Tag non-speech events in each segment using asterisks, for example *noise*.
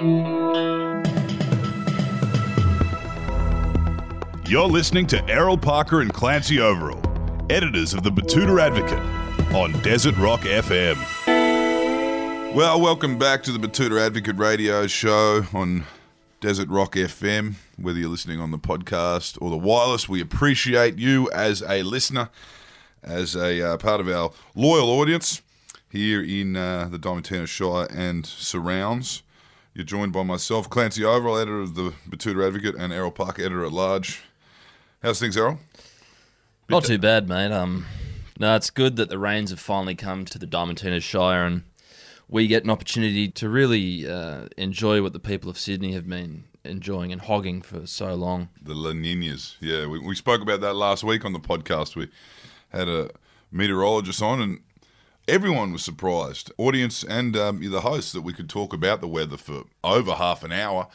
You're listening to Errol Parker and Clancy Overall, editors of the Betoota Advocate, on Desert Rock FM. Well, welcome back to the Betoota Advocate radio show on Desert Rock FM. Whether you're listening on the podcast or the wireless, we appreciate you as a listener, as a uh, part of our loyal audience here in uh, the Diamantina Shire and surrounds. You're joined by myself, Clancy Overall, editor of the Betoota Advocate, and Errol Park, editor at large. How's things, Errol? Not too bad, mate. Um, no, it's good that the rains have finally come to the Diamantina Shire and we get an opportunity to really uh, enjoy what the people of Sydney have been enjoying and hogging for so long. The La Ninas. Yeah, we, we spoke about that last week on the podcast. We had a meteorologist on, and everyone was surprised, audience and um, the host, that we could talk about the weather for over half an hour.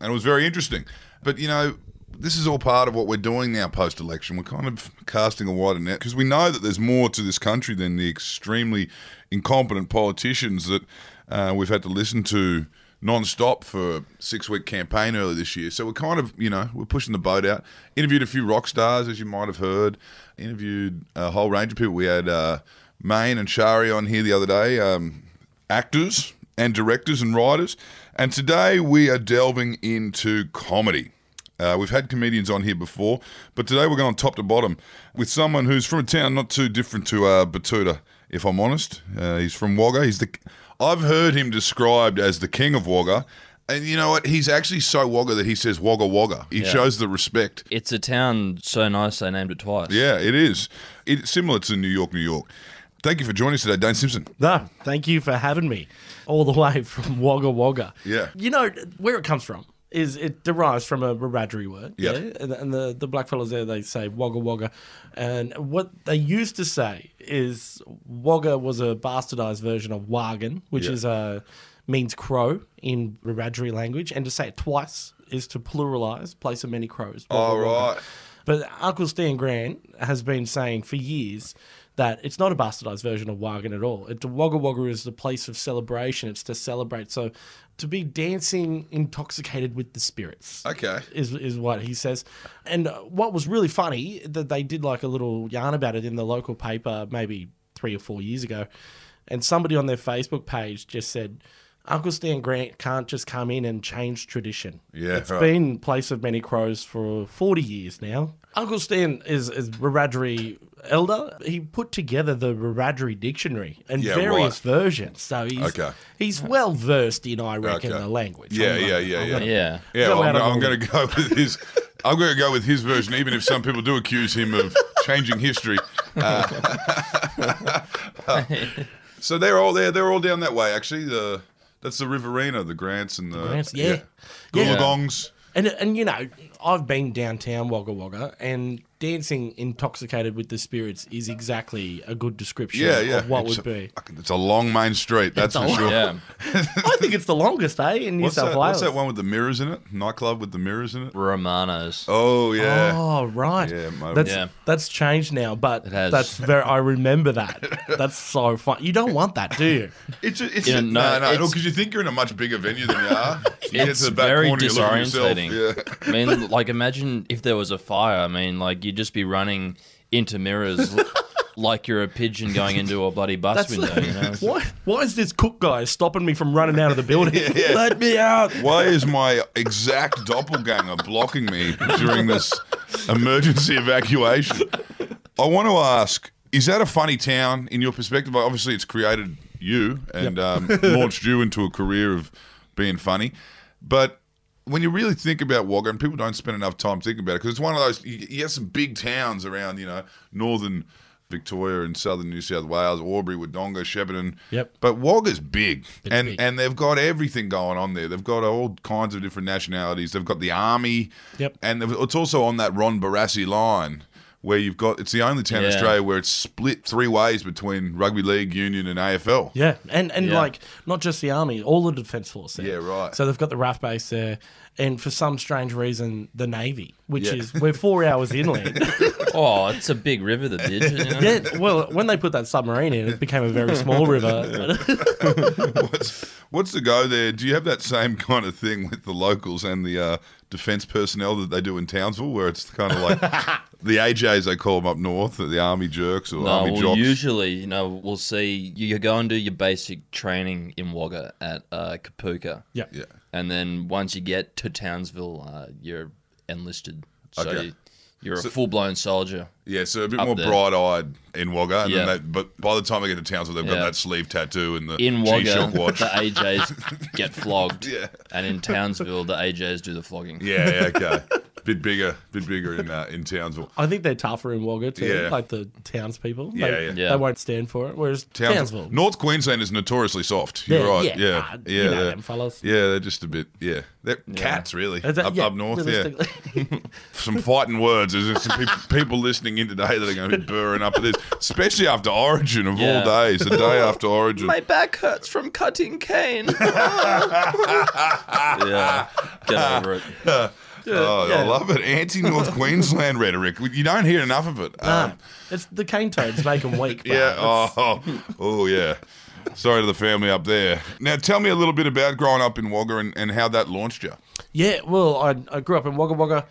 And it was very interesting. But, you know, this is all part of what we're doing now post election. We're kind of casting a wider net because we know that there's more to this country than the extremely incompetent politicians that uh, we've had to listen to non-stop for a six-week campaign earlier this year. So we're kind of, you know, we're pushing the boat out. Interviewed a few rock stars, as you might have heard. Interviewed a whole range of people. We had uh, Maine and Shari on here the other day, um, actors and directors and writers. And today we are delving into comedy. Uh, we've had comedians on here before, but today we're going top to bottom with someone who's from a town not too different to uh, Betoota, if I'm honest. Uh, he's from Wagga. He's the I've heard him described as the king of Wagga. And you know what? He's actually so Wagga that he says Wagga Wagga. He Yeah. shows the respect. It's a town so nice they named it twice. Yeah, it is. It's similar to New York, New York. Thank you for joining us today, Dane Simpson. No, thank you for having me all the way from Wagga Wagga. Yeah. You know, where it comes from is it derives from a Wiradjuri word. Yeah. And, and the, the blackfellas there, they say Wagga Wagga. And what they used to say is Wagga was a bastardized version of Wagon, which Yeah. is a means crow in Wiradjuri language. And to say it twice is to pluralize, place of many crows. All oh, Wagga. right. But Uncle Stan Grant has been saying for years that it's not a bastardized version of Wagon at all. It, Wagga Wagga is the place of celebration. It's to celebrate. So to be dancing intoxicated with the spirits. Okay. Is, is what he says. And what was really funny, that they did like a little yarn about it in the local paper maybe three or four years ago. And somebody on their Facebook page just said, Uncle Stan Grant can't just come in and change tradition. Yeah, It's right. been place of many crows for 40 years now. Uncle Stan is, is Wiradjuri elder. He put together the Wiradjuri dictionary and Yeah, various right. versions. So he's, Okay. he's well versed in, I reckon, Okay. the language. Yeah, I'm yeah, gonna- yeah, I'm yeah. gonna- Yeah. Yeah, Go well, I'm, I'm going to go with his. I'm going to go with his version, even if some people do accuse him of changing history. Uh, *laughs* so they're all there. They're all down that way. Actually, the that's the Riverina, the Grants and the, Grants, yeah. yeah. Yeah. Goolagong's. And, and you know, I've been downtown Wagga Wagga, and dancing intoxicated with the spirits is exactly a good description Yeah, yeah. of what it's would a, be. It's a long main street. That's It's for long- sure. Yeah. *laughs* I think it's the longest, eh, in New What's South that, Wales. what's that one with the mirrors in it? Nightclub with the mirrors in it? Romano's. Oh yeah. Oh right, Yeah, my- that's Yeah. that's changed now, but It has. that's very. I remember that. *laughs* That's so fun. You don't want that, do you? *laughs* It's a, it's Yeah, a, no, no, no, it's- because you think you're in a much bigger venue than you are. You get It's to the back very corner, you look at yourself, disorientating. Yeah. I mean, like, imagine if there was a fire. I mean, like, you'd just be running into mirrors *laughs* like you're a pigeon going into a bloody bus That's window, you know? *laughs* why. Why is this cook guy stopping me from running out of the building? *laughs* Let me out! Why is my exact doppelganger blocking me during this emergency evacuation? I want to ask: Is that a funny town in your perspective? Obviously, it's created you and um, launched you into a career of being funny, but. When you really think about Wagga, and people don't spend enough time thinking about it, because it's one of those. You, you have some big towns around, you know, northern Victoria and southern New South Wales, Albury, Wodonga, Shepparton. Yep. But Wagga's big, and big. and they've got everything going on there. They've got all kinds of different nationalities. They've got the army. Yep. And it's also on that Ron Barassi line where you've got. It's the only town in Yeah. Australia where it's split three ways between rugby league, union, and AFL. Yeah, and and Yeah. like not just the army, all the defence force. There. Yeah, right. So they've got the RAF base there, and for some strange reason, the navy, which Yeah. is we're four *laughs* hours inland. *laughs* Oh, it's a big river, the ditch. You know? yeah, well, when they put that submarine in, it became a very small river. *laughs* What's, What's the go there? Do you have that same kind of thing with the locals and the uh, defence personnel that they do in Townsville, where it's kind of like the AJs they call them up north, the Army jerks or No, Army well, jocks? usually, you know, we'll see you go and do your basic training in Wagga at uh, Kapooka. Yeah. yeah. And then once you get to Townsville, uh, you're enlisted. So Okay. you're a full blown soldier. Yeah, so a bit more bright eyed in Wagga. And Yeah. then they, but by the time they get to Townsville, they've got that sleeve tattoo and the In G-Shock Wagga, watch. the AJs *laughs* get flogged. Yeah. And in Townsville, the AJs do the flogging. yeah, yeah, okay. *laughs* bit bigger, bit bigger in uh, in Townsville. I think they're tougher in Wagga too, Yeah. like the townspeople. Yeah, they, yeah. Yeah. They won't stand for it. Whereas Townsville, North Queensland is notoriously soft. You're Yeah, right. yeah, Yeah, nah, yeah, you know they're- them fellas. Yeah, they're just a bit. Yeah, they're cats really that- up, yeah, up north. Yeah, *laughs* some fighting words. There's some people, *laughs* people listening in today that are going to be burring up at this, especially after Origin of all days, the day after Origin. My back hurts from cutting cane. *laughs* yeah, get over it. *laughs* oh, I love it. Anti North *laughs* Queensland rhetoric. You don't hear enough of it. Nah, Um, it's the cane toads make them weak. yeah. It's- Oh, oh, yeah. Sorry to the family up there. Now, tell me a little bit about growing up in Wagga and, and how that launched you. Yeah, well, I, I grew up in Wagga Wagga.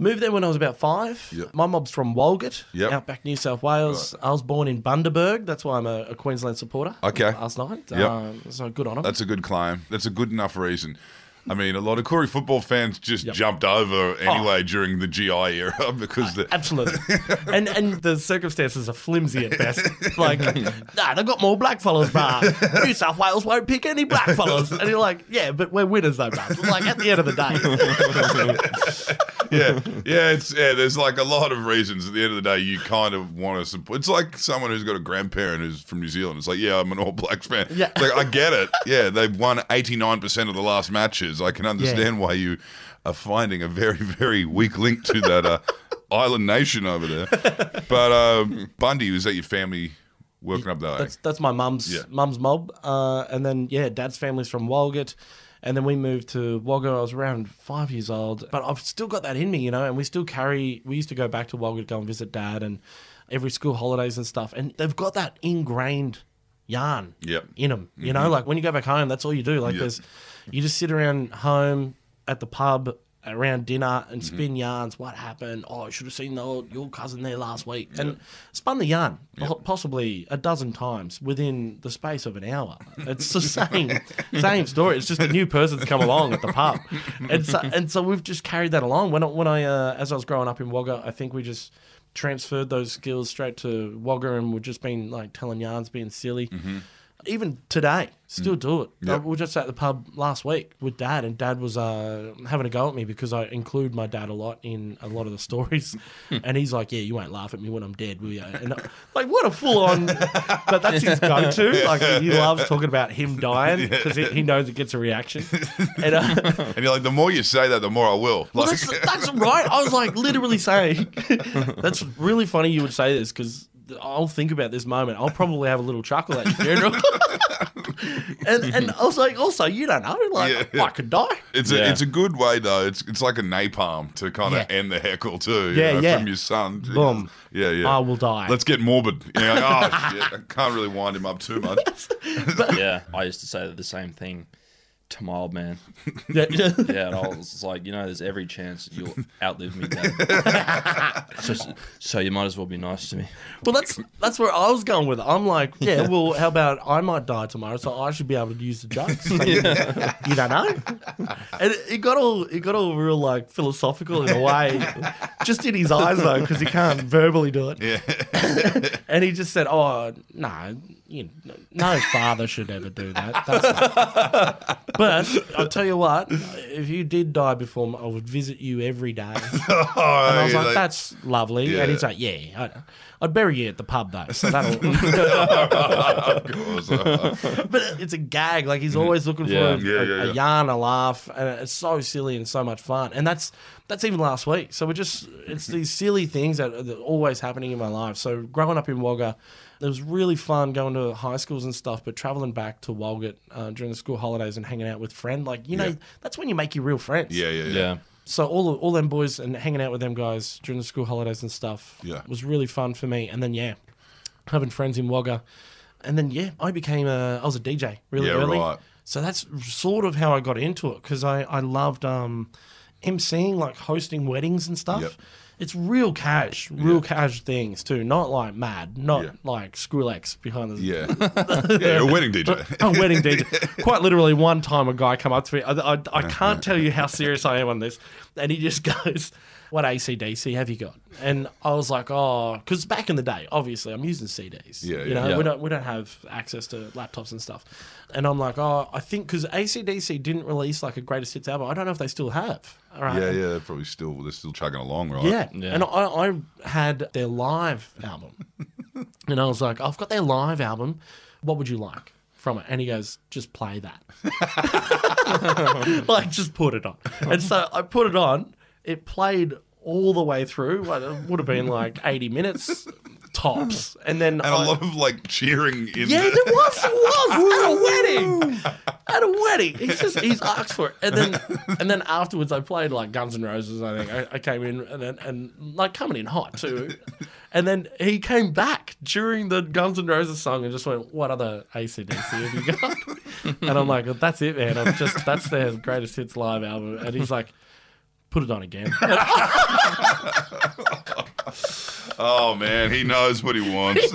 Moved there when I was about five. Yep. My mob's from Walgett, Yep. outback New South Wales. I was born in Bundaberg. That's why I'm a, a Queensland supporter. Okay. Last night. Yep. Um, so good on them. That's a good claim. That's a good enough reason. I mean, a lot of Koori football fans just Yep. jumped over oh. anyway during the GI era *laughs* because the, Absolutely. *laughs* and and the circumstances are flimsy at best. *laughs* Like, nah, they've got more black fellas, bruh. New South Wales won't pick any black fellas. And you're like, yeah, but we're winners though, bruh. Like, at the end of the day. *laughs* yeah, yeah, it's yeah. There's like a lot of reasons. At the end of the day, you kind of want to support. It's like someone who's got a grandparent who's from New Zealand. It's like, yeah, I'm an All Blacks fan. Yeah. Like, I get it. Yeah, they've won 89 percent of the last matches. I can understand why you are finding a very, very weak link to that uh, *laughs* island nation over there. But um, Bundy was that your family working up there? That's that's my mum's Yeah. mum's mob, uh, and then yeah, dad's family's from Walgett, and then we moved to Wagga. I was around five years old, but I've still got that in me, you know. And we still carry. We used to go back to Wagga to go and visit dad, and every school holidays and stuff. And they've got that ingrained yarn Yep. in them, you know. Mm-hmm. Like when you go back home, that's all you do. Like Yep. there's, you just sit around home at the pub. Around dinner and spin yarns. What happened? Oh, I should have seen the, your cousin there last week, and spun the yarn po- possibly a dozen times within the space of an hour. *laughs* It's the same same story. It's just a new person's come along at the pub, and so, and so we've just carried that along. When I, when I uh, as I was growing up in Wagga, I think we just transferred those skills straight to Wagga, and we've just been like telling yarns, being silly. Even today, still do it. Yep. Uh, we were just at the pub last week with dad, and dad was uh, having a go at me because I include my dad a lot in a lot of the stories. and he's like, Yeah, you won't laugh at me when I'm dead, will you? And I- like, what a full on, but that's his go to. Like, he loves talking about him dying because he, he knows it gets a reaction. *laughs* And, uh, and you're like, the more you say that, the more I will. well, Like, that's, that's right. I was like literally saying, *laughs* that's really funny you would say this because I'll think about this moment. I'll probably have a little chuckle at your funeral. *laughs* and, and I was like, also, you don't know. Like, Yeah, yeah. I could die. It's Yeah. a it's a good way though. It's it's like a napalm to kind of Yeah. end the heckle too. you Yeah, know, yeah. From your son. Boom. Yeah, yeah. I will die. Let's get morbid. You know, like, *laughs* oh shit, I can't really wind him up too much. *laughs* Yeah, I used to say the same thing to my old man. *laughs* Yeah, yeah. *laughs* Yeah, and I was like, you know, there's every chance you'll outlive me, Dad. *laughs* so, so you might as well be nice to me. Well, that's that's where I was going with it. I'm like, yeah, well, how about I might die tomorrow, so I should be able to use the jokes. Like, You don't know. And it, it got all it got all real like philosophical in a way, just in his eyes though, because he can't verbally do it. Yeah. *laughs* And he just said, "Oh no, you, no father should ever do that." That's not. *laughs* But I'll tell you what, if you did die before, I would visit you every day. *laughs* Oh, And I was like, like- "That's lovely." Yeah. And he's like, "Yeah, I, I'd bury you at the pub though." So that'll. of course. but it's a gag. Like he's mm. always looking for Yeah. a, Yeah, a- yeah, a yarn, a laugh, and it's so silly and so much fun. And that's that's even last week. So we're just it's *laughs* these silly things that are that are always happening in my life. So growing up in Wagga, it was really fun going to high schools and stuff. But traveling back to Walgett uh, during the school holidays and hanging out with friends, like you know, Yeah. that's when you make your real friends. yeah, yeah, yeah. Yeah. So all all them boys and hanging out with them guys during the school holidays and stuff Yeah. was really fun for me. And then yeah, having friends in Wagga, and then yeah, I became a I was a DJ really Yeah, early. right. So that's sort of how I got into it because I I loved um, emceeing like hosting weddings and stuff. Yep. It's real cash, real cash things too. Not like mad, not Yeah. like Skrillex behind the Yeah. *laughs* yeah, a wedding DJ. *laughs* a wedding DJ. *laughs* Quite literally, one time a guy come up to me. I, I, I uh-huh. can't tell you how serious I am on this, and he just goes, "What ACDC have you got?" And I was like, "Oh, because back in the day, obviously, I'm using CDs. Yeah, you yeah. know, Yeah. we don't we don't have access to laptops and stuff." And I'm like, "Oh, I think because ACDC didn't release like a greatest hits album. I don't know if they still have. All right, Yeah, yeah, they're probably still they're still chugging along, right? yeah. Yeah. And I, I had their live album. *laughs* and I was like, I've got their live album. What would you like from it? And he goes, just play that. *laughs* *laughs* like, just put it on. And so I put it on. It played all the way through. It would have been like 80 minutes tops. And then And I- a lot of like cheering in yeah, the, there was, there was *laughs* at a wedding. At a wedding, he's just he's asked for it, and then and then afterwards, I played like Guns N' Roses. I think I, I came in and then and like coming in hot too, and then he came back during the Guns N' Roses song and just went, "What other ACDC have you got?" *laughs* and I'm like, "That's it, man. I'm just that's their greatest hits live album." And he's like, "Put it on again." *laughs* Oh man, he knows what he wants.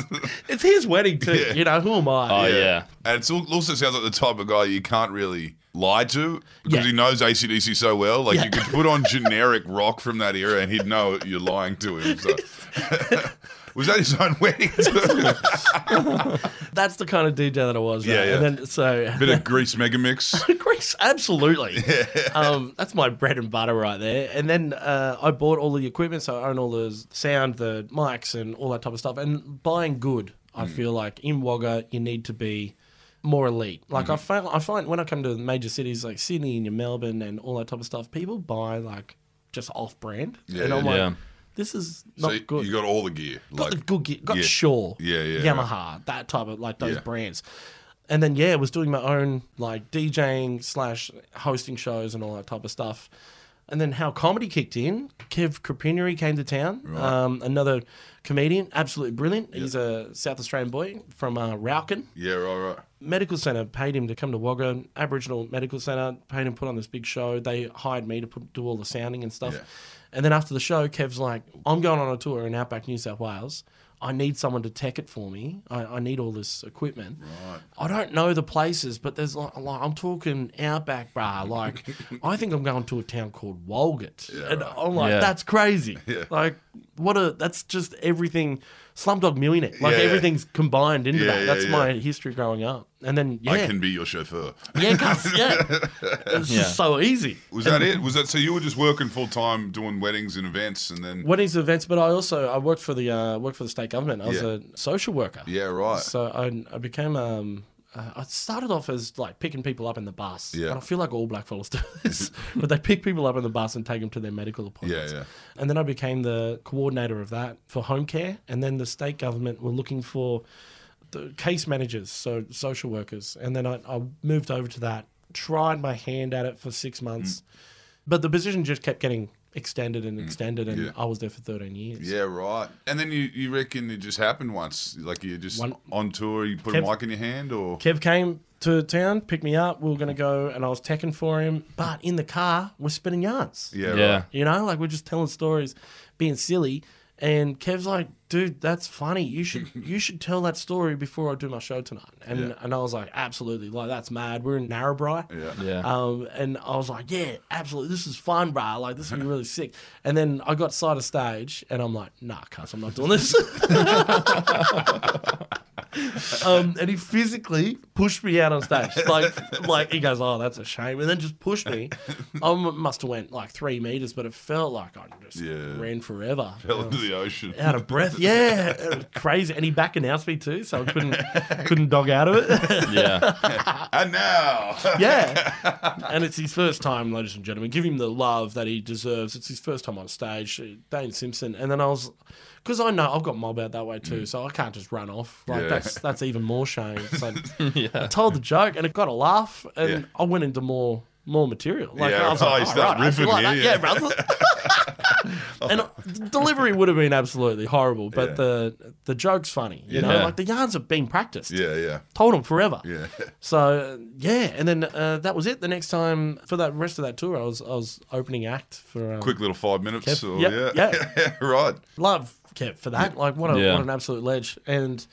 *laughs* it's his wedding too. Yeah. You know who am I? Oh yeah. And it also sounds like the type of guy you can't really lie to because Yeah. he knows ACDC so well. Like Yeah. you could put on generic rock from that era and he'd know you're lying to him. So. *laughs* Was that his own *laughs* wedding? That's the kind of DJ that I was. Yeah, right? yeah. And then so Bit of Grease Mega Mix. *laughs* Grease, absolutely. *laughs* Um, that's my bread and butter right there. And then uh, I bought all the equipment, so I own all the sound, the mics, and all that type of stuff. And buying good, I feel like in Wagga you need to be more elite. Like I find, I find when I come to major cities like Sydney and your Melbourne and all that type of stuff, people buy like just off brand, Yeah, and I'm yeah. like, Yeah. This is So not good. you got all the gear. Got the good gear. Got yeah. Shure. Yeah, yeah, Yamaha, that type of like those Yeah. brands. And then yeah, was doing my own like DJing slash hosting shows and all that type of stuff. And then how comedy kicked in, Kev Kropinyeri came to town. Um, another comedian, absolutely brilliant. He's a South Australian boy from uh, Raukkan yeah, right, right. medical center paid him to come to Wagga Aboriginal Medical Center, paid him to put on this big show. They hired me to put, do all the sounding and stuff. Yeah. And then after the show, Kev's like, "I'm going on a tour in Outback New South Wales. I need someone to tech it for me. I, I need all this equipment. Right. I don't know the places, but there's like, like I'm talking Outback, brah. Like, *laughs* I think I'm going to a town called Walgett, and I'm like, Yeah. that's crazy. *laughs* Yeah. Like, what a that's just everything. Slumdog Millionaire, like Yeah, yeah. everything's combined into Yeah, that. yeah, That's yeah. my history growing up. And then yeah, I can be your chauffeur. yeah, cuz, yeah. *laughs* It's Yeah. just so easy. Was that it? Was that so? You were just working full time doing weddings and events, and then Weddings and events, but I also I worked for the uh, worked for the state government. I was Yeah. a social worker. yeah, right. So I, I became um uh, I started off as like picking people up in the bus. Yeah. And I feel like all black fellas do this, *laughs* but they pick people up in the bus and take them to their medical appointments. Yeah, yeah. And then I became the coordinator of that for home care, and then the state government were looking for the case managers, so social workers, and then I, I moved over to that. Tried my hand at it for six months, but the position just kept getting extended and extended, and Mm. Yeah. I was there for thirteen years. Yeah, right. And then you, you reckon it just happened once? Like you just One- on tour, you put Kev- a mic in your hand, or Kev came to town, picked me up. We were going to go, and I was teching for him. But in the car, we're spinning yarns. yeah, Yeah. right. You know, like we're just telling stories, being silly. And Kev's like, dude, that's funny. You should *laughs* you should tell that story before I do my show tonight. And Yeah. and I was like, absolutely, like that's mad. We're in Narrabri. Yeah. Yeah. Um, and I was like, yeah, absolutely. This is fun, bro. Like, this will be really sick. And then I got side of stage, and I'm like, nah, cuss, I'm not doing this. *laughs* um, and he physically pushed me out on stage. Like, like he goes, oh, that's a shame. And then just pushed me. I must have went like three meters, but it felt like I just Yeah. ran forever. Fell into the ocean. out of breath. *laughs* Yeah, uh, crazy. And he back announced me too, so I couldn't couldn't dog out of it. *laughs* yeah. *laughs* And now, Yeah. And it's his first time, ladies and gentlemen. Give him the love that he deserves. It's his first time on stage. Uh, Dane Simpson. And then I was, because I know I've got mob out that way too, mm. so I can't just run off. Like, Yeah. that's that's even more shame. So Yeah. I told the joke and it got a laugh, and Yeah. I went into more more material. Like, Yeah, I was oh, like, you "Oh, start right, I feel riffing like here, that. yeah." yeah, brother. *laughs* and delivery would have been absolutely horrible, but Yeah. the the joke's funny. You know, Yeah. like the yarns have been practiced. Yeah, yeah, Told them forever. yeah. *laughs* So yeah, and then uh, that was it. The next time for that rest of that tour, I was I was opening act for um, Quick little five minutes. Kev, Or, yep, yeah, *laughs* right. love Kev for that. Like what a Yeah. what an absolute ledge. And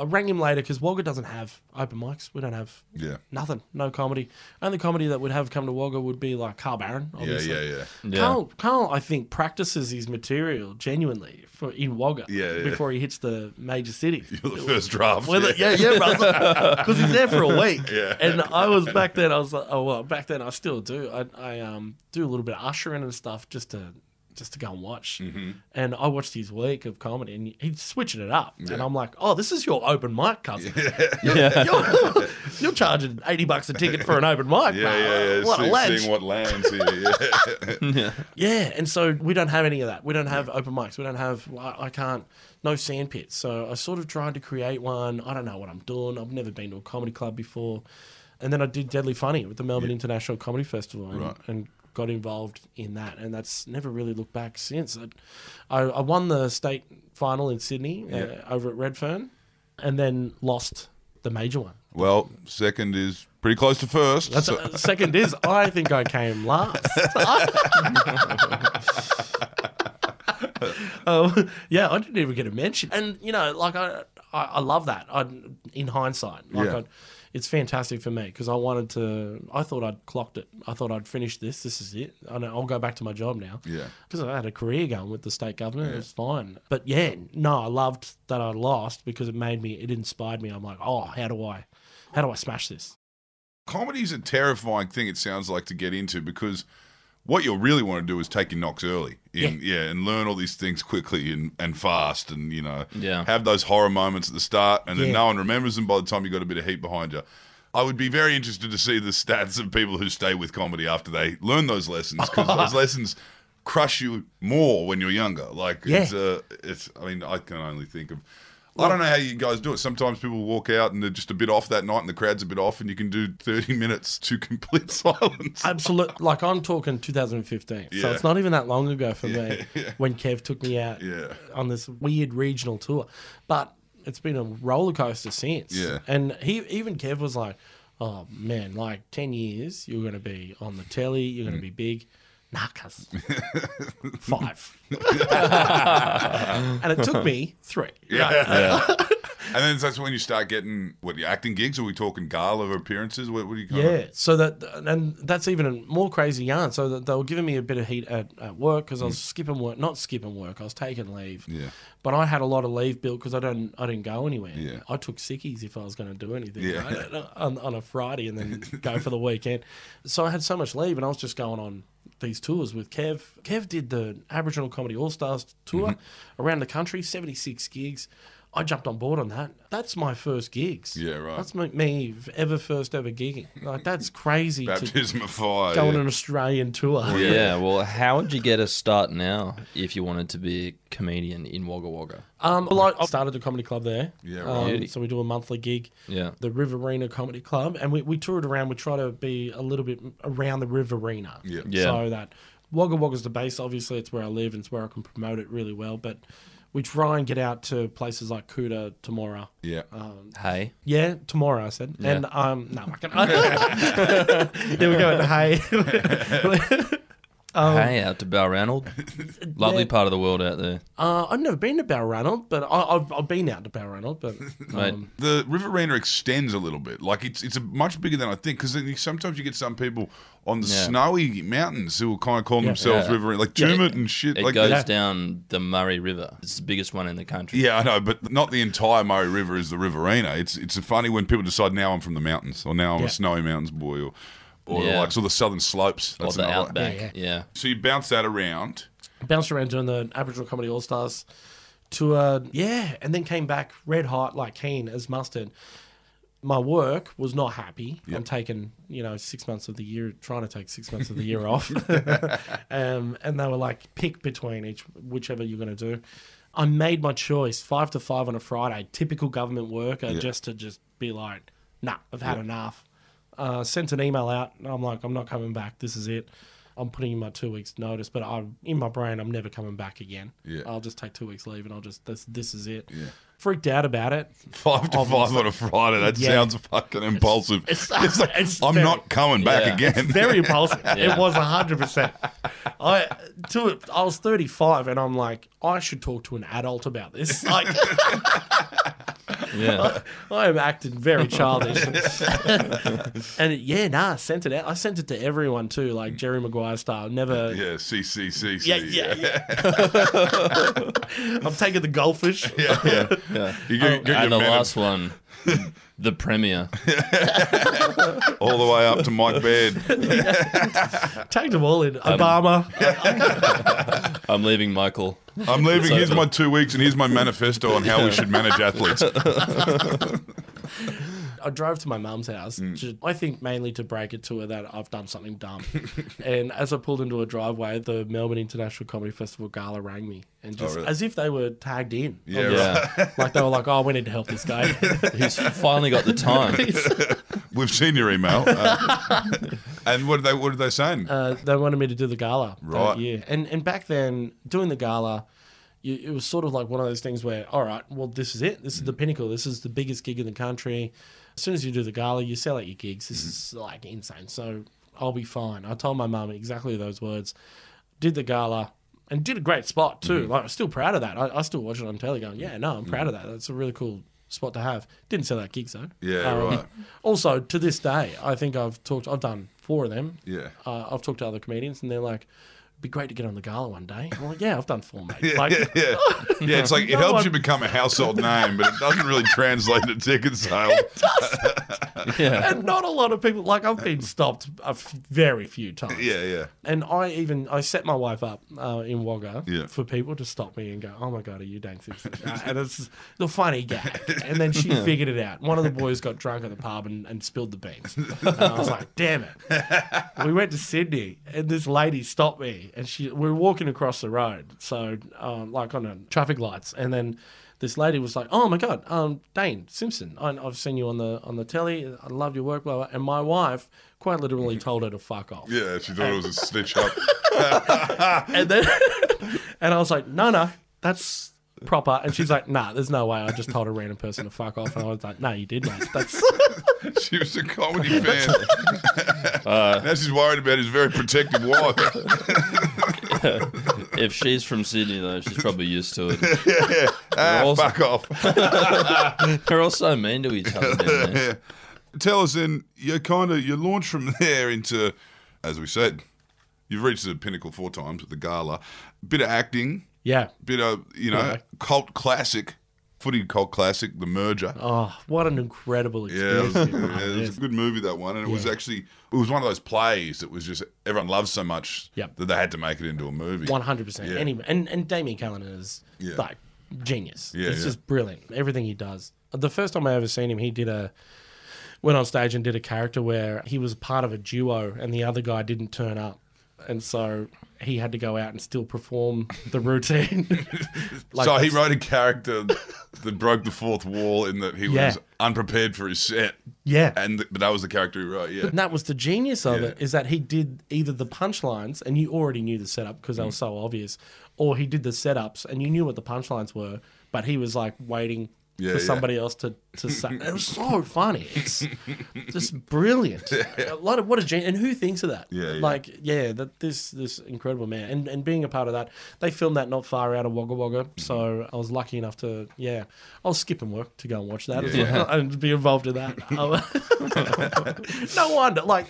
I rang him later because Wagga doesn't have open mics. We don't have Yeah, nothing, no comedy. Only comedy that would have come to Wagga would be like Carl Barron. yeah, Obviously. yeah, yeah. Yeah. Carl, Carl, I think practices his material genuinely for in Wagga Yeah, yeah. before he hits the major city. *laughs* You're the first draft. With it, yeah, yeah, brother. *laughs* Because he's there for a week. *laughs* Yeah. And I was back then. I was like, oh well, back then I still do. I, I um do a little bit of ushering and stuff just to just to go and watch. Mm-hmm. And I watched his week of comedy, and he's switching it up. And I'm like, oh, this is your open mic, cousin. *laughs* You're, you're, you're charging eighty bucks a ticket for an open mic. *laughs* Yeah, bro. yeah, yeah. What a See- ledge. seeing what lands here. *laughs* Yeah. Yeah, and so we don't have any of that. We don't have open mics. We don't have. I, I can't. No sand pits. So I sort of tried to create one. I don't know what I'm doing. I've never been to a comedy club before, and then I did Deadly Funny with the Melbourne International Comedy Festival, and, Right. and got involved in that. And that's never really looked back since. I, I, won the state final in Sydney Yeah. uh, over at Redfern, and then lost the major one. Well, second is pretty close to first. That's so- uh, *laughs* second is I think I came last. Oh *laughs* yeah, I didn't even get a mention, and you know, like I, I, I love that. I, in hindsight, like Yeah. I, it's fantastic for me because I wanted to. I thought I'd clocked it. I thought I'd finished this. This is it. I know I'll go back to my job now. Yeah. because I had a career going with the state government. It was fine, but yeah, no, I loved that I lost because it made me. It inspired me. I'm like, oh, how do I, how do I smash this? Comedy's a terrifying thing, it sounds like, to get into because what you really want to do is take your knocks early. In, yeah. and learn all these things quickly and, and fast and, you know, Yeah. have those horror moments at the start and then Yeah. no one remembers them by the time you got a bit of heat behind you. I would be very interested to see the stats of people who stay with comedy after they learn those lessons because those *laughs* lessons crush you more when you're younger. Like, it's, Yeah. uh, it's, I mean, I can only think of. I don't know how you guys do it. Sometimes people walk out and they're just a bit off that night, and the crowd's a bit off, and you can do thirty *laughs* minutes to complete *laughs* silence. Absolute. Like I'm talking 2015, so Yeah. it's not even that long ago for me *laughs* when Kev took me out Yeah. on this weird regional tour. But it's been a roller coaster since. Yeah. And he even Kev was like, "Oh man, like 10 years, you're going to be on the telly, you're Mm. going to be big." Nah, *laughs* cuz. Five. *laughs* and it took me three. Yeah, *laughs* And then that's when you start getting what your acting gigs. Are we talking gala appearances? What, what do you call Yeah, it? so that and that's even a more crazy yarn. So that they were giving me a bit of heat at, at work because I was skipping work, not skipping work. I was taking leave. Mm. Yeah. but I had a lot of leave built because I don't, I didn't go anywhere. Yeah. I took sickies if I was going to do anything. Yeah. right, on, on a Friday and then go for the weekend. So I had so much leave, and I was just going on these tours with Kev. Kev did the Aboriginal Comedy All Stars tour Mm-hmm. around the country, seventy six gigs. I jumped on board on that. That's my first gigs. Yeah, right. That's me, me ever first ever gigging. Like that's crazy to Baptism of fire. go on an Australian tour. Yeah. well, how would you get a start now if you wanted to be a comedian in Wagga Wagga? Um, well, I I started a comedy club there. Yeah, Um, right. so we do a monthly gig. Yeah. The Riverina Comedy Club, and we, we tour it around. We try to be a little bit around the Riverina. Yeah. Yeah. So that Wagga Wagga's the base. Obviously, it's where I live and it's where I can promote it really well. But we try and get out to places like Coota, Temora. Yeah. Hey. Yeah, tomorrow I said. Yeah. And um, no, I can. Here we go. Hey, *laughs* *laughs* hey, out to Balranald. *laughs* Lovely Um, Yeah. part of the world out there. uh, I've never been to Balranald, but I, I've I've been out to Balranald, but Mate, um, The Riverina extends a little bit. Like it's it's a much bigger than I think because sometimes you get some people on the Yeah. snowy mountains who will kind of call Yeah. themselves Yeah. Riverina, like Yeah. Tumut and shit. it like goes Yeah. down the Murray River. It's the biggest one in the country. Yeah, I know, but not the entire Murray River is the Riverina. It's it's funny when people decide now I'm from the mountains or now I'm Yeah. a snowy mountains boy or or the Yeah. likes or the southern slopes. Or the outback. Yeah, Yeah. So you bounce that around. bounced around doing the Aboriginal Comedy All Stars tour. Yeah, and then came back red hot, like keen as mustard. My work was not happy. I'm taking, you know, six months of the year, trying to take six months of the year *laughs* off. *laughs* um, and they were like, pick between each, whichever you're going to do. I made my choice, five to five on a Friday, typical government worker, just to just be like, nah, I've had enough. Uh, sent an email out. And I'm like, I'm not coming back. This is it. I'm putting in my two weeks notice, but I'm in my brain, I'm never coming back again. Yeah. I'll just take two weeks leave and I'll just this this is it. Yeah. Freaked out about it. Five to five on a Friday. That Yeah. sounds fucking impulsive. It's, *laughs* It's like, it's I'm very- not coming back Yeah. again. very impulsive. *laughs* Yeah. It was hundred percent. I to I was thirty five, and I'm like, I should talk to an adult about this. *laughs* Like, Yeah. I am acting very childish. *laughs* *laughs* and it, yeah, nah, I sent it out. I sent it to everyone too, like Jerry Maguire style. Never. yeah, CCCC. Yeah, yeah, yeah. *laughs* I'm taking the goldfish. yeah, yeah. yeah. You get, oh, get And the your men last one, *laughs* the Premier. *laughs* all the way up to Mike Baird. *laughs* Tagged them all in. Um, Obama. I'm leaving Michael. I'm leaving. So- Here's my two weeks, and here's my manifesto on how we should manage athletes. I drove to my mum's house. Mm. To, I think mainly to break it to her that I've done something dumb. *laughs* and as I pulled into a driveway, the Melbourne International Comedy Festival gala rang me, and just Oh, really? as if they were tagged in. Yeah, Yeah. *laughs* Like they were like, "Oh, we need to help this guy." *laughs* Who's finally got the time. We've seen your email. Uh, and what did they? What did they say? uh, they wanted me to do the gala Right. that year. And and back then, doing the gala, it was sort of like one of those things where, all right, well, this is it. This is the pinnacle. This is the biggest gig in the country. As soon as you do the gala, you sell out your gigs. This mm-hmm. is like insane. So I'll be fine. I told my mum exactly those words. Did the gala. And did a great spot too. Mm-hmm. Like I'm still proud of that. I, I still watch it on telly, going, mm-hmm. "Yeah, no, I'm proud of that. That's a really cool spot to have." Didn't sell out gigs though. Yeah, um, right. *laughs* Also, to this day, I think I've talked. I've done four of them. Yeah. Uh, I've talked to other comedians, and they're like, "It'd be great to get on the gala one day." I'm like, "Yeah, I've done four, mate." *laughs* Yeah, like, yeah, yeah. *laughs* Yeah, it's like it helps one- you become a household name, but it doesn't really translate to ticket sales. It doesn't. *laughs* yeah. and not a lot of people. Like, I've been stopped a f- very few times. Yeah, yeah. And I even I set my wife up uh, in Wagga Yeah. for people to stop me and go, "Oh my god, are you Dan Simpson?" Uh, and it's the funny gag. And then she figured it out. One of the boys got drunk at the pub and, and spilled the beans. And I was like, "Damn it!" We went to Sydney, and this lady stopped me, and she we were walking across the road, so um, like on a traffic lights, and then. This lady was like, "Oh my god, um, Dane Simpson, I, I've seen you on the on the telly. I love your work, blah blah." And my wife quite literally told her to fuck off. Yeah, she thought it was a snitch up. *laughs* And then, *laughs* and I was like, no, no, that's proper. And she's like, nah, there's no way. I just told a random person to fuck off. And I was like, no, you did, mate. That's *laughs* She was a comedy *laughs* fan. now she's worried about his very protective wife. *laughs* If she's from Sydney, though, she's probably used to it. ah, also- fuck off. They're all so mean to each other down there. Yeah. Tell us then, you kind of you launch from there into, as we said, you've reached the pinnacle four times at the gala. Bit of acting, yeah. bit of you know Yeah. cult classic, footy cult classic, The Merger. Oh, what an incredible experience. was, it was. yeah, it was a good movie that one, and it was actually it was one of those plays that was just everyone loves so much Yep. that they had to make it into a movie. One hundred percent. Yeah. Any and and Damian Callinan is Yeah. like genius. Yeah, it's yeah. just brilliant. Everything he does. The first time I ever seen him, he did a went on stage and did a character where he was part of a duo and the other guy didn't turn up, and so he had to go out and still perform the routine. *laughs* *laughs* Like, so he wrote a character that broke the fourth wall in that he Yeah. was unprepared for his set, Yeah. and th- but that was the character he wrote. Yeah, And that was the genius of Yeah. it is that he did either the punchlines and you already knew the setup because they were mm. so obvious, or he did the setups and you knew what the punchlines were, but he was like waiting Yeah, for somebody else to to say. It was so funny. It's just brilliant. *laughs* A lot of what a genius and who thinks of that? Yeah, yeah. like yeah, that this this incredible man and and being a part of that, they filmed that not far out of Wagga Wagga, so I was lucky enough to yeah, I was skipping work to go and watch that as Yeah. well *laughs* and be involved in that. *laughs* no wonder. Like,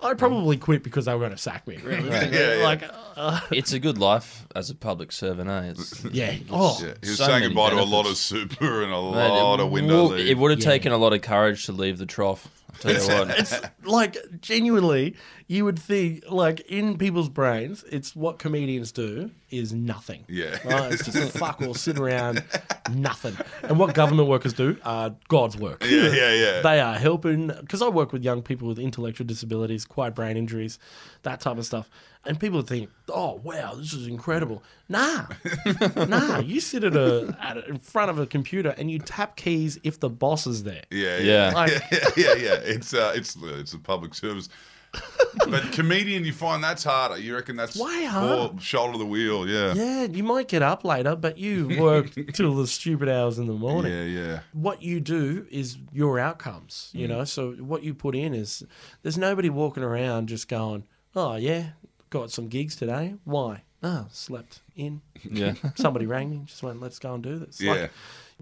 I probably quit because they were going to sack me. Really. Yeah, yeah. Like, uh, It's a good life as a public servant, eh? It's, yeah. Oh, yeah. He was so saying many goodbye to a lot of super and a Mate, lot it of window wo- leave. It would have Yeah. taken a lot of courage to leave the trough. I'll tell you what. *laughs* it's like genuinely, you would think like in people's brains, it's what comedians do is nothing. Yeah. right? it's just fuck all, sit around, nothing. And what government workers do, uh, God's work. yeah, yeah, yeah. *laughs* They are helping because I work with young people with intellectual disabilities, acquired brain injuries, that type of stuff. And people think, "Oh, wow, this is incredible." Nah, *laughs* nah. You sit at a, at a in front of a computer and you tap keys if the boss is there. yeah, Yeah. yeah, Like, yeah, yeah, yeah. It's uh, it's it's a public service. but comedian, you find that's harder. You reckon that's Way more harder. shoulder the wheel? Yeah. Yeah, you might get up later, but you work *laughs* till the stupid hours in the morning. Yeah, yeah. What you do is your outcomes, Mm. you know. So what you put in is there's nobody walking around just going, "Oh yeah, got some gigs today. Why? Oh, slept in. Yeah. *laughs* Somebody rang me, just went, let's go and do this. Yeah. Like,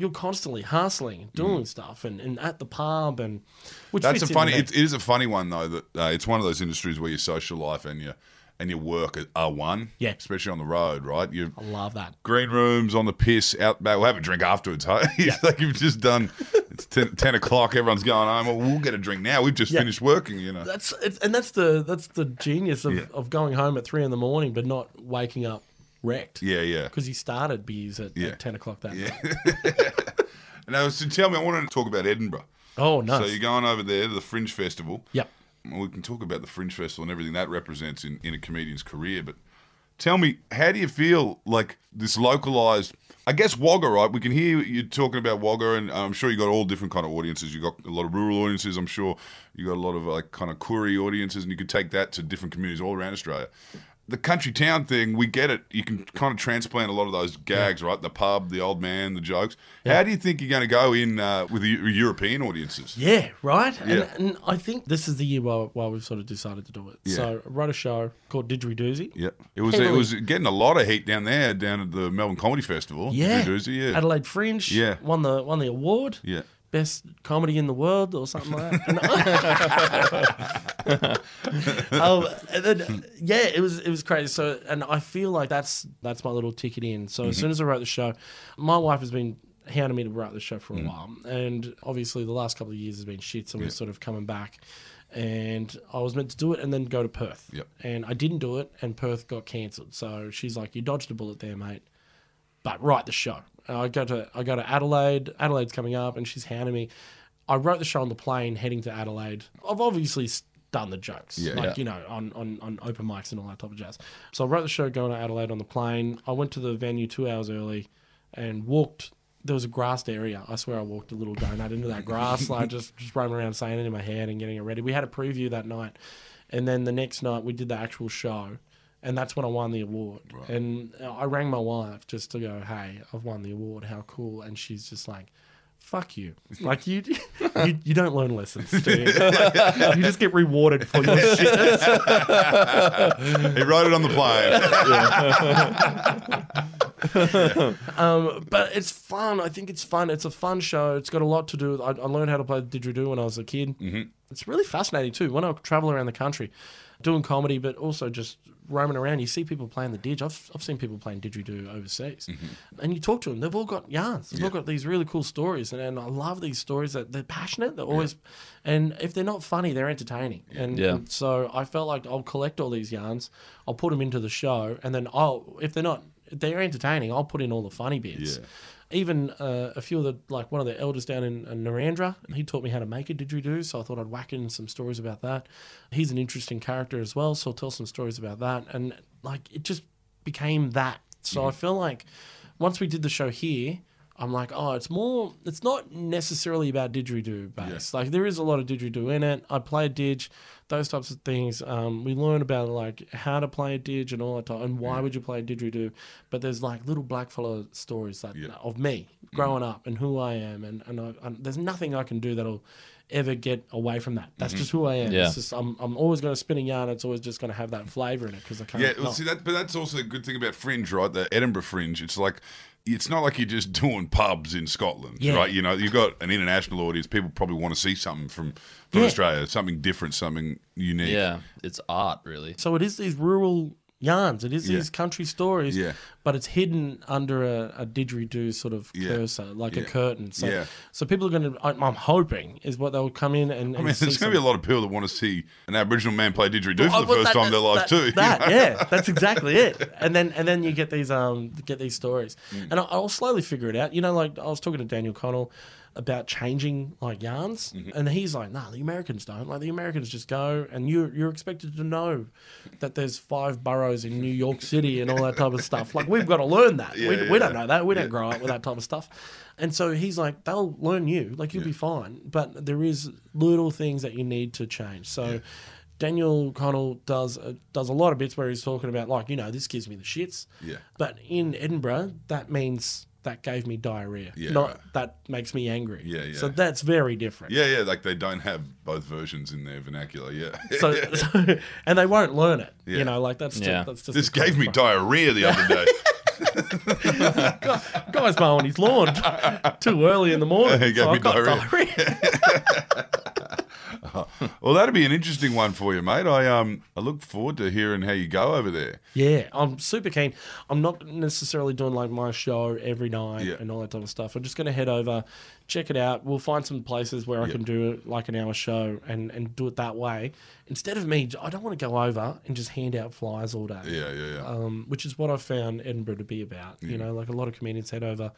you're constantly hustling, and doing stuff, and, and at the pub, and which That's a funny. It, it is a funny one though. That uh, it's one of those industries where your social life and your and your work are- one. Yeah. Especially on the road, right? You I love that. green rooms on the piss out back. We'll have a drink afterwards. Huh? *laughs* It's like you've just done. It's 10, 10 o'clock. Everyone's going home. Well, we'll get a drink now. We've just Yeah. finished working. You know. That's it's, and that's the that's the genius of, Yeah. of going home at three in the morning, but not waking up wrecked. Yeah, yeah. because he started beers at, Yeah. at ten o'clock that Yeah. night. *laughs* Now, so tell me, I wanted to talk about Edinburgh. Oh, nice. So you're going over there to the Fringe Festival. Yep. We can talk about the Fringe Festival and everything that represents in, in a comedian's career, but tell me, how do you feel like this localized? I guess Wagga, right? We can hear you talking about Wagga, and I'm sure you got all different kind of audiences. You got a lot of rural audiences. I'm sure you got a lot of like kind of Koori audiences, and you could take that to different communities all around Australia. The country town thing, we get it. You can kind of transplant a lot of those gags, right? The pub, the old man, the jokes. How do you think you're going to go in uh, with the European audiences? Yeah, right. Yeah. And, and I think this is the year why, why we've sort of decided to do it. Yeah. So I wrote a show called Didgeridoozy. Yeah, it was it was getting a lot of heat down there, down at the Melbourne Comedy Festival. Yeah. Didgeridoozy, yeah, Adelaide Fringe. Yeah. Won the won the award. yeah. Best comedy in the world or something like that. *laughs* *laughs* Um, then, yeah, it was it was crazy. So, and I feel like that's that's my little ticket in. So as soon as I wrote the show, my wife has been hounding me to write the show for a while, and obviously the last couple of years has been shit. So we're sort of coming back, and I was meant to do it and then go to Perth, Yep. and I didn't do it, and Perth got cancelled. So she's like, "You dodged a bullet there, mate." but write the show. And I go to I go to Adelaide. Adelaide's coming up, and she's hounding me. I wrote the show on the plane heading to Adelaide. I've obviously done the jokes, Yeah. like Yeah. you know, on, on on open mics and all that type of jazz. So I wrote the show going to Adelaide on the plane. I went to the venue two hours early, and walked. There was a grassed area. I swear I walked a little donut into that grass, like just just roaming around saying it in my head and getting it ready. We had a preview that night, and then the next night we did the actual show and that's when I won the award. And I rang my wife just to go, "Hey, I've won the award. How cool!" And she's just like, "Fuck you! *laughs* Like you, you, you don't learn lessons. Do you? *laughs* Like, you just get rewarded for your *laughs* shit." He wrote it on the plane. Um, but it's fun. I think it's fun. It's a fun show. It's got a lot to do with. I, I learned how to play the didgeridoo when I was a kid. Mm-hmm. It's really fascinating too. When I travel around the country, doing comedy, but also just roaming around, you see people playing the didge. I've, I've seen people playing didgeridoo overseas, mm-hmm. and you talk to them. They've all got yarns. They've all got these really cool stories, and, and I love these stories. That they're passionate. They're always, and if they're not funny, they're entertaining. And, Yeah. and so I felt like I'll collect all these yarns. I'll put them into the show, and then I'll if they're not they're entertaining, I'll put in all the funny bits. Yeah. Even uh, a few of the like one of the elders down in, in Narrandera, he taught me how to make a didgeridoo, so I thought I'd whack in some stories about that. He's an interesting character as well, so I'll tell some stories about that, and like it just became that. So I feel like once we did the show here, I'm like, oh, it's more. It's not necessarily about didgeridoo based. Like there is a lot of didgeridoo in it. I play a didge, those types of things. Um, we learn about like how to play a didge and all that type, and why would you play a didgeridoo. But there's like little blackfellow stories that of me growing up and who I am, and and, I, and there's nothing I can do that'll ever get away from that. That's just who I am. Yeah. It's just I'm I'm always going to spin a yarn. It's always just going to have that flavor in it because I can't. Yeah, well, see that, but that's also a good thing about Fringe, right? The Edinburgh Fringe. It's like it's not like you're just *laughs* doing pubs in Scotland, Yeah. right? You know, you've got an international audience. People probably want to see something from from Yeah. Australia, something different, something unique. Yeah, it's art, really. So it is these rural yarns. It is Yeah. these country stories. Yeah. But it's hidden under a, a didgeridoo sort of Yeah. cursor, like a curtain. So, Yeah. so people are going to. I'm hoping is what they'll come in and. I mean, there's going to be a lot of people that want to see an Aboriginal man play didgeridoo Oh, for the first time in their lives too. you That, know? yeah, that's exactly it. *laughs* And then and then you get these um get these stories, Mm. and I'll, I'll slowly figure it out. You know, like I was talking to Daniel Connell about changing like yarns, Mm-hmm. and he's like, "Nah, the Americans don't. Like the Americans just go, and you you're expected to know that there's five boroughs in New York City and all that type of stuff. Like we've got to learn that. we, Yeah, we don't know that. We don't grow up with that type of stuff." And so he's like, "They'll learn you. Like you'll be fine, but there is little things that you need to change." So Daniel Connell does uh, does a lot of bits where he's talking about like you know this gives me the shits. Yeah. But in Edinburgh, that means that gave me diarrhea, Yeah, not right. that makes me angry. Yeah, yeah. So that's very different. Yeah, yeah, like they don't have both versions in their vernacular. Yeah. So, *laughs* so- *laughs* and they won't learn it. Yeah. You know, like that's Yeah. just, that's just this gave me diarrhea the other day. *laughs* guy's mowing his lawn too early in the morning. He gave so me I've got *laughs* well, that'd be an interesting one for you, mate. I um I look forward to hearing how you go over there. Yeah, I'm super keen. I'm not necessarily doing like my show every night Yeah. and all that type of stuff. I'm just going to head over, check it out. We'll find some places where I Yeah. can do like an hour show and, and do it that way. Instead of me, I don't want to go over and just hand out flyers all day. Yeah, yeah, yeah. Um, which is what I found Edinburgh to be about. You know, like a lot of comedians head over,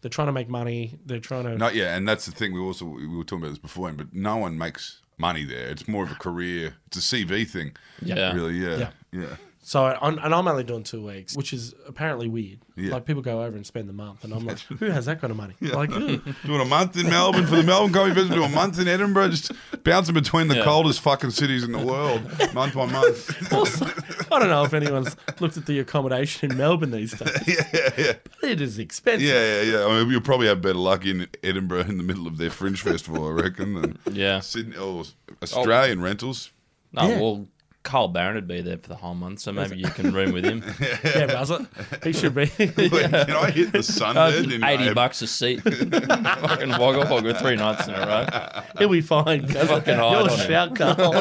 they're trying to make money. They're trying to. No, yeah, and that's the thing. We also we were talking about this before, but no one makes money there. It's more of a career. It's a CV thing. Yeah. Really. Yeah. Yeah. Yeah. So, I'm, and I'm only doing two weeks, which is apparently weird. Yeah. Like people go over and spend the month, and I'm like, *laughs* who has that kind of money? Like, ugh. *laughs* Doing a month in Melbourne for the Melbourne Comedy Festival, do a month in Edinburgh, just bouncing between the Yeah. coldest fucking cities in the world, month by month. *laughs* Also, I don't know if anyone's looked at the accommodation in Melbourne these days. yeah, yeah. But it is expensive. Yeah, yeah, yeah. I mean, you'll probably have better luck in Edinburgh in the middle of their fringe festival, I reckon, than Yeah. Sydney or oh. Australian rentals. No, Yeah. well, Carl Barron would be there for the whole month, so maybe you can room with him. *laughs* Yeah, does it? He should be. *laughs* Wait, Can I hit the sunbed in Eighty uh, bucks a seat. *laughs* Fucking Wagga Wagga three nights in a row. He'll be fine. Fucking hide You're on shout, Carl.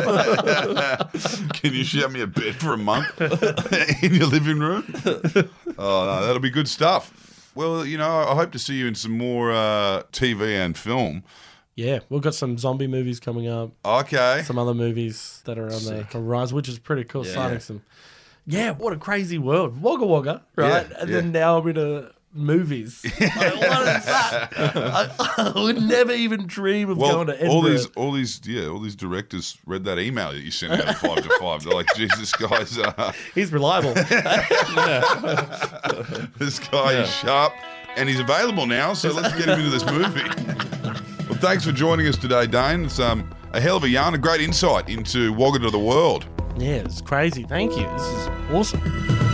Can you shout me a bed for a month in your living room? Oh, no, that'll be good stuff. Well, you know, I hope to see you in some more uh, TV and film. Yeah, we've got some zombie movies coming up. Okay. Some other movies that are on the horizon, which is pretty cool. Yeah. Starting some. Yeah, what a crazy world. Wagga Wagga, right? Yeah, and yeah. then now I'm in a movies. *laughs* Like, what is that? I, I would never even dream of Well, going to Edinburgh. all these, all these, yeah, all these directors read that email that you sent out at five to five. They're like, Jesus, guys, uh, *laughs* He's reliable. *laughs* this guy is sharp, and he's available now. So let's get him into this movie. Thanks for joining us today, Dane. It's um, a hell of a yarn, a great insight into Wagga to the world. yeah, it's crazy. Thank you. This is awesome.